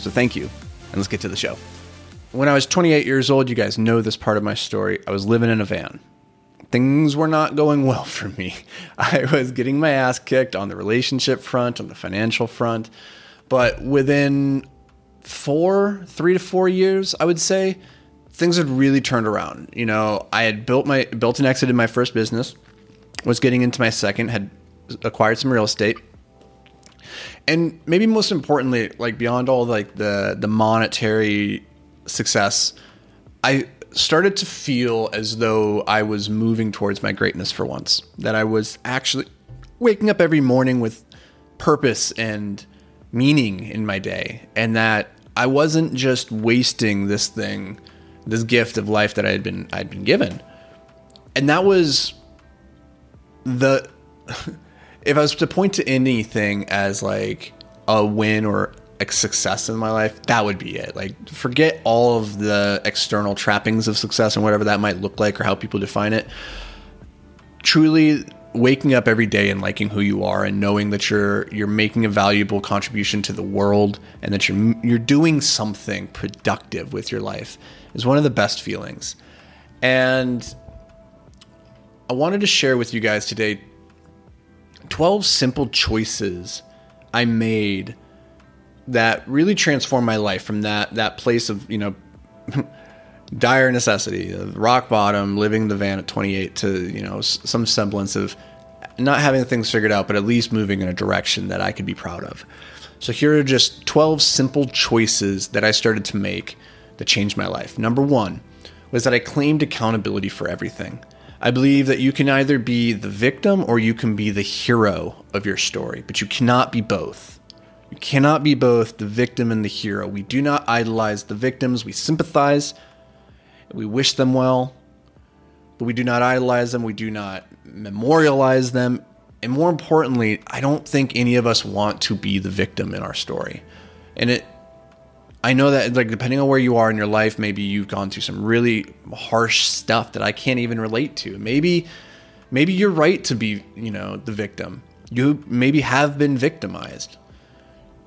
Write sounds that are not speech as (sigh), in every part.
So thank you. And let's get to the show. When I was 28 years old, you guys know this part of my story. I was living in a van. Things were not going (laughs) well for me. I was getting my ass kicked on the relationship front, on the financial front. But within four, three to four years, I would say, things had really turned around. You know, I had built my built and exited my first business, was getting into my second, had acquired some real estate, and maybe most importantly, like beyond all like the the monetary success, I started to feel as though I was moving towards my greatness for once. That I was actually waking up every morning with purpose and meaning in my day, and that I wasn't just wasting this thing, this gift of life that I had been I'd been given. And that was the (laughs) if I was to point to anything as like a win or a success in my life, that would be it. Like, forget all of the external trappings of success and whatever that might look like or how people define it. Truly, waking up every day and liking who you are and knowing that you're you're making a valuable contribution to the world and that you're you're doing something productive with your life is one of the best feelings. And I wanted to share with you guys today 12 simple choices I made that really transformed my life from that that place of, you know, (laughs) dire necessity, rock bottom, living the van at 28 to, you know, some semblance of not having things figured out, but at least moving in a direction that I could be proud of. So here are just 12 simple choices that I started to make that changed my life. Number 1 was that I claimed accountability for everything. I believe that you can either be the victim or you can be the hero of your story, but you cannot be both. You cannot be both the victim and the hero. We do not idolize the victims, we sympathize, we wish them well, but we do not idolize them, we do not memorialize them. And more importantly, I don't think any of us want to be the victim in our story. And it I know that like depending on where you are in your life, maybe you've gone through some really harsh stuff that I can't even relate to. Maybe maybe you're right to be, you know, the victim. You maybe have been victimized.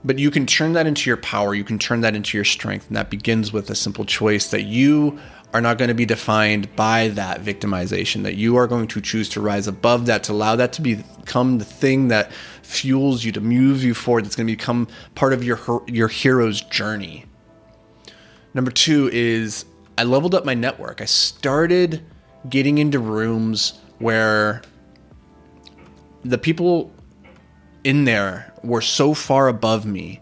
But you can turn that into your power, you can turn that into your strength, and that begins with a simple choice that you are not going to be defined by that victimization, that you are going to choose to rise above that, to allow that to become the thing that fuels you, to move you forward, that's going to become part of your, your hero's journey. Number two is I leveled up my network. I started getting into rooms where the people in there were so far above me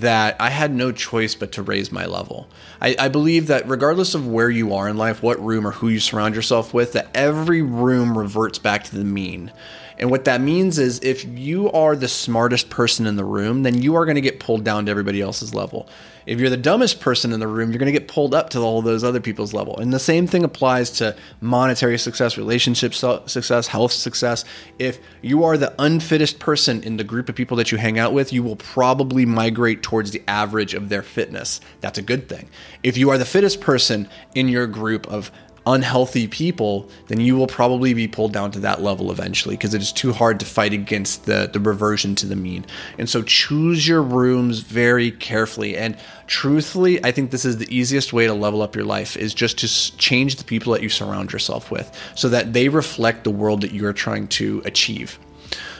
that I had no choice but to raise my level. I, I, believe that regardless of where you are in life, what room or who you surround yourself with, that every room reverts back to the mean. And what that means is if you are the smartest person in the room, then you are going to get pulled down to everybody else's level. If you're the dumbest person in the room, you're going to get pulled up to all those other people's level. And the same thing applies to monetary success, relationship success, health success. If you are the unfittest person in the group of people that you hang out with, you will probably migrate towards the average of their fitness. That's a good thing. If you are the fittest person in your group of unhealthy people, then you will probably be pulled down to that level eventually because it is too hard to fight against the, the reversion to the mean. And so choose your rooms very carefully. And truthfully, I think this is the easiest way to level up your life is just to change the people that you surround yourself with so that they reflect the world that you're trying to achieve.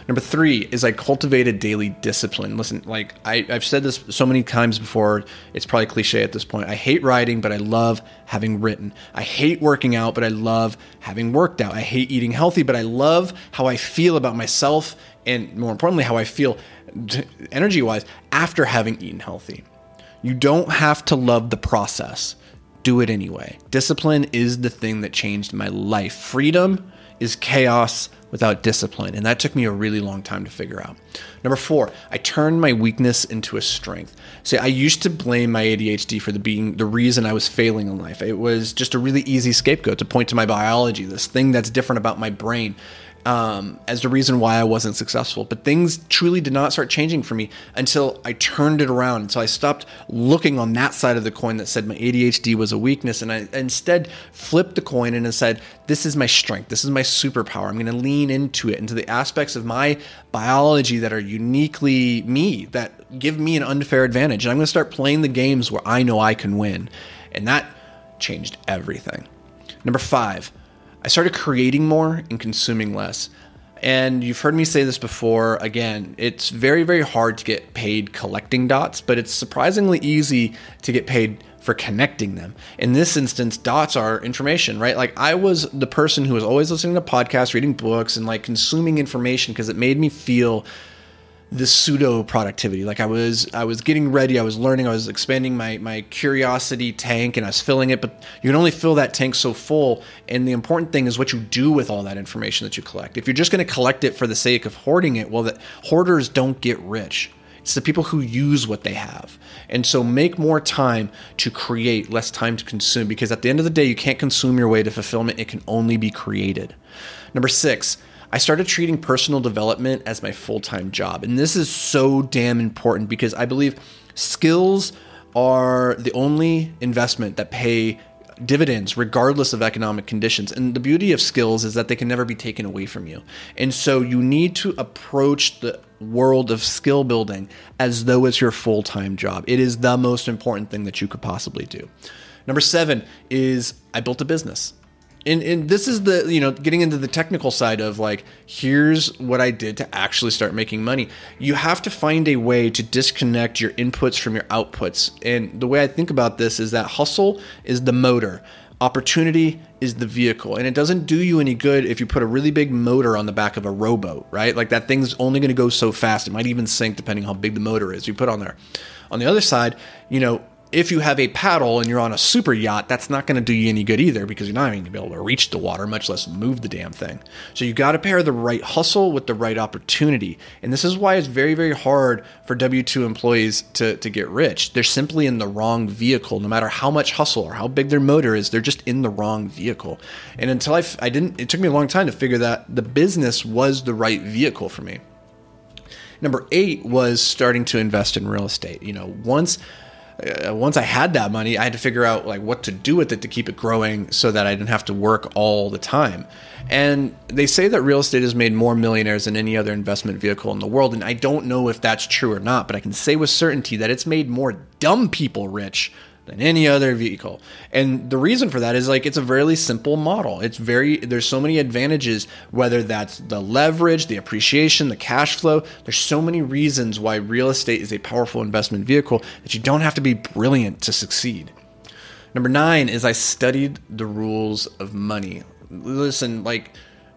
Number three is I cultivated daily discipline. Listen, like I, have said this so many times before, it's probably cliche at this point. I hate writing, but I love having written. I hate working out, but I love having worked out. I hate eating healthy, but I love how I feel about myself and more importantly, how I feel energy wise after having eaten healthy. You don't have to love the process. do it anyway. Discipline is the thing that changed my life. Freedom is chaos without discipline. And that took me a really long time to figure out. Number four, I turned my weakness into a strength. See, I used to blame my ADHD for the being the reason I was failing in life. It was just a really easy scapegoat to point to my biology, this thing that's different about my brain um, as the reason why I wasn't successful. But things truly did not start changing for me until I turned it around. Until I stopped looking on that side of the coin that said my ADHD was a weakness, and I instead flipped the coin and said, "This is my strength. This is my superpower. I'm going to lean into it, into the aspects of my biology that are uniquely me, that give me an unfair advantage. And I'm going to start playing the games where I know I can win." And that changed everything. Number five I started creating more and consuming less. And you've heard me say this before. Again, it's very, very hard to get paid collecting dots, but it's surprisingly easy to get paid for connecting them. In this instance, dots are information, right? Like I was the person who was always listening to podcasts, reading books, and like consuming information because it made me feel this pseudo productivity. Like I was I was getting ready, I was learning, I was expanding my my curiosity tank and I was filling it, but you can only fill that tank so full. And the important thing is what you do with all that information that you collect. If you're just going to collect it for the sake of hoarding it, well that hoarders don't get rich. It's the people who use what they have. And so make more time to create, less time to consume because at the end of the day you can't consume your way to fulfillment, it can only be created. Number 6, I started treating personal development as my full time job. And this is so damn important because I believe skills are the only investment that pay dividends regardless of economic conditions. And the beauty of skills is that they can never be taken away from you. And so you need to approach the world of skill building as though it's your full time job. It is the most important thing that you could possibly do. Number seven is I built a business and and this is the you know getting into the technical side of like here's what I did to actually start making money. You have to find a way to disconnect your inputs from your outputs. And the way I think about this is that hustle is the motor. Opportunity is the vehicle. And it doesn't do you any good if you put a really big motor on the back of a rowboat, right? Like that thing's only going to go so fast. It might even sink depending how big the motor is you put on there. On the other side, you know, if you have a paddle and you're on a super yacht, that's not going to do you any good either because you're not even going to be able to reach the water, much less move the damn thing. So you got to pair the right hustle with the right opportunity. And this is why it's very, very hard for W 2 employees to, to get rich. They're simply in the wrong vehicle. No matter how much hustle or how big their motor is, they're just in the wrong vehicle. And until I, I didn't, it took me a long time to figure that the business was the right vehicle for me. Number eight was starting to invest in real estate. You know, once uh, once I had that money, I had to figure out like what to do with it to keep it growing so that I didn't have to work all the time. And they say that real estate has made more millionaires than any other investment vehicle in the world. And I don't know if that's true or not, but I can say with certainty that it's made more dumb people rich than any other vehicle. And the reason for that is like it's a very simple model. It's very there's so many advantages whether that's the leverage, the appreciation, the cash flow. There's so many reasons why real estate is a powerful investment vehicle that you don't have to be brilliant to succeed. Number 9 is I studied the rules of money. Listen, like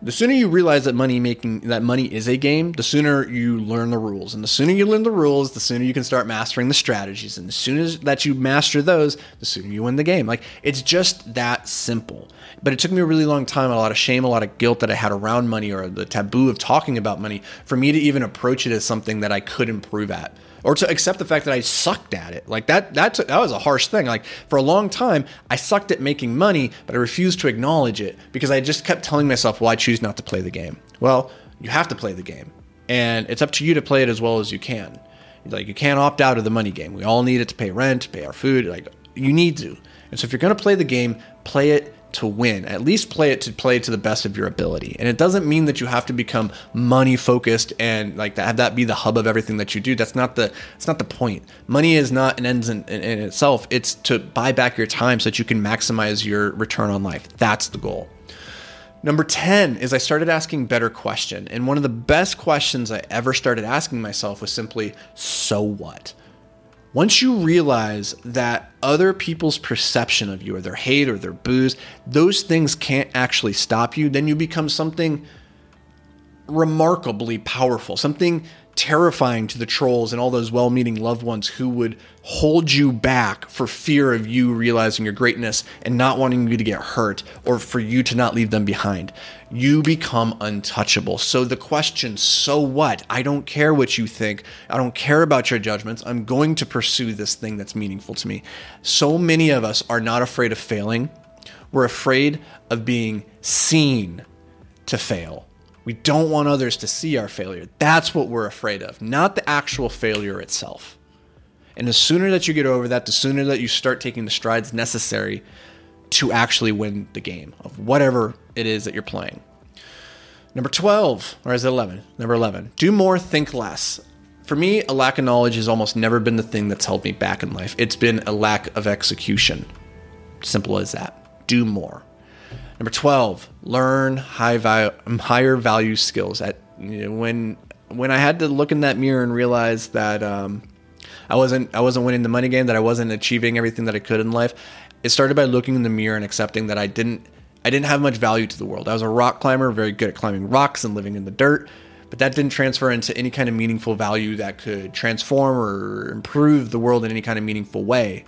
the sooner you realize that money making that money is a game, the sooner you learn the rules. And the sooner you learn the rules, the sooner you can start mastering the strategies. And as soon as that you master those, the sooner you win the game. Like it's just that simple. But it took me a really long time, a lot of shame, a lot of guilt that I had around money or the taboo of talking about money for me to even approach it as something that I could improve at or to accept the fact that I sucked at it. Like that, that, that was a harsh thing. Like for a long time, I sucked at making money, but I refused to acknowledge it because I just kept telling myself, well, I choose not to play the game. Well, you have to play the game, and it's up to you to play it as well as you can. Like you can't opt out of the money game. We all need it to pay rent, pay our food. Like you need to. And so if you're going to play the game, play it to win. At least play it to play to the best of your ability. And it doesn't mean that you have to become money focused and like have that be the hub of everything that you do. That's not the it's not the point. Money is not an end in, in, in itself. It's to buy back your time so that you can maximize your return on life. That's the goal. Number 10 is I started asking better question. And one of the best questions I ever started asking myself was simply so what? Once you realize that other people's perception of you or their hate or their boos, those things can't actually stop you, then you become something remarkably powerful, something terrifying to the trolls and all those well meaning loved ones who would hold you back for fear of you realizing your greatness and not wanting you to get hurt or for you to not leave them behind. You become untouchable. So the question, so what? I don't care what you think. I don't care about your judgments. I'm going to pursue this thing that's meaningful to me. So many of us are not afraid of failing, we're afraid of being seen to fail. We don't want others to see our failure. That's what we're afraid of, not the actual failure itself. And the sooner that you get over that, the sooner that you start taking the strides necessary to actually win the game of whatever it is that you're playing. Number 12, or is it 11? Number 11, do more, think less. For me, a lack of knowledge has almost never been the thing that's held me back in life. It's been a lack of execution. Simple as that. Do more. Number 12, learn high value, higher value skills. At you know, when when I had to look in that mirror and realize that um, I wasn't I wasn't winning the money game, that I wasn't achieving everything that I could in life, it started by looking in the mirror and accepting that I didn't I didn't have much value to the world. I was a rock climber, very good at climbing rocks and living in the dirt, but that didn't transfer into any kind of meaningful value that could transform or improve the world in any kind of meaningful way.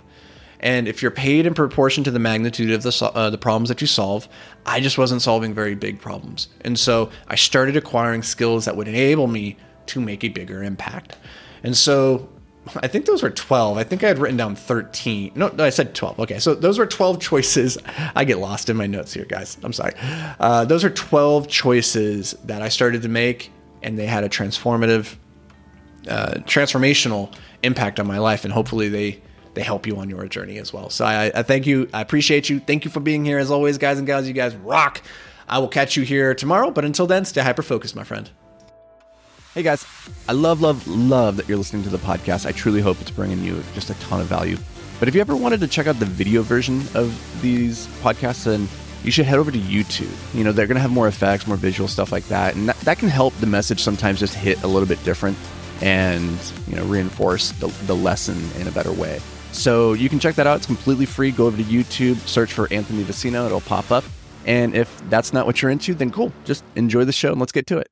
And if you're paid in proportion to the magnitude of the, uh, the problems that you solve, I just wasn't solving very big problems. And so I started acquiring skills that would enable me to make a bigger impact. And so I think those were 12. I think I had written down 13. No, no I said 12. Okay, so those were 12 (laughs) choices. I get lost in my notes here, guys. I'm sorry. Uh, those are 12 choices that I started to make, and they had a transformative, uh, transformational impact on my life. And hopefully they they help you on your journey as well. So I, I thank you. I appreciate you. Thank you for being here as always, guys and gals. You guys rock. I will catch you here tomorrow. But until then, stay hyper focused, my friend. Hey guys, I love, love, love that you're listening to the podcast. I truly hope it's bringing you just a ton of value. But if you ever wanted to check out the video version of these podcasts, then you should head over to YouTube. You know, they're going to have more effects, more visual stuff like that. And that, that can help the message sometimes just hit a little bit different and, you know, reinforce the, the lesson in a better way. So you can check that out. It's completely free. Go over to YouTube, search for Anthony Vicino, it'll pop up. And if that's not what you're into, then cool. Just enjoy the show and let's get to it.